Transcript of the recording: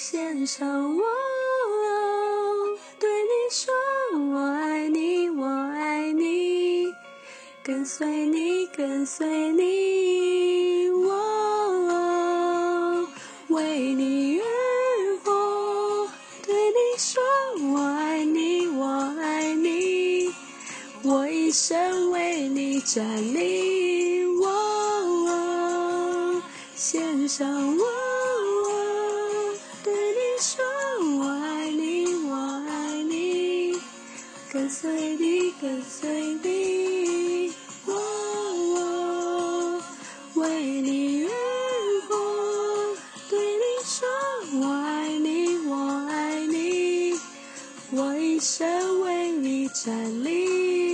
献上我，对你说我爱你，我爱你，跟随你，跟随你，我为你而活，对你说我爱你，我爱你，我一生为你站立，我献上我。跟随你，跟随你，我我为你而活。对你说，我爱你，我爱你，我一生为你站立。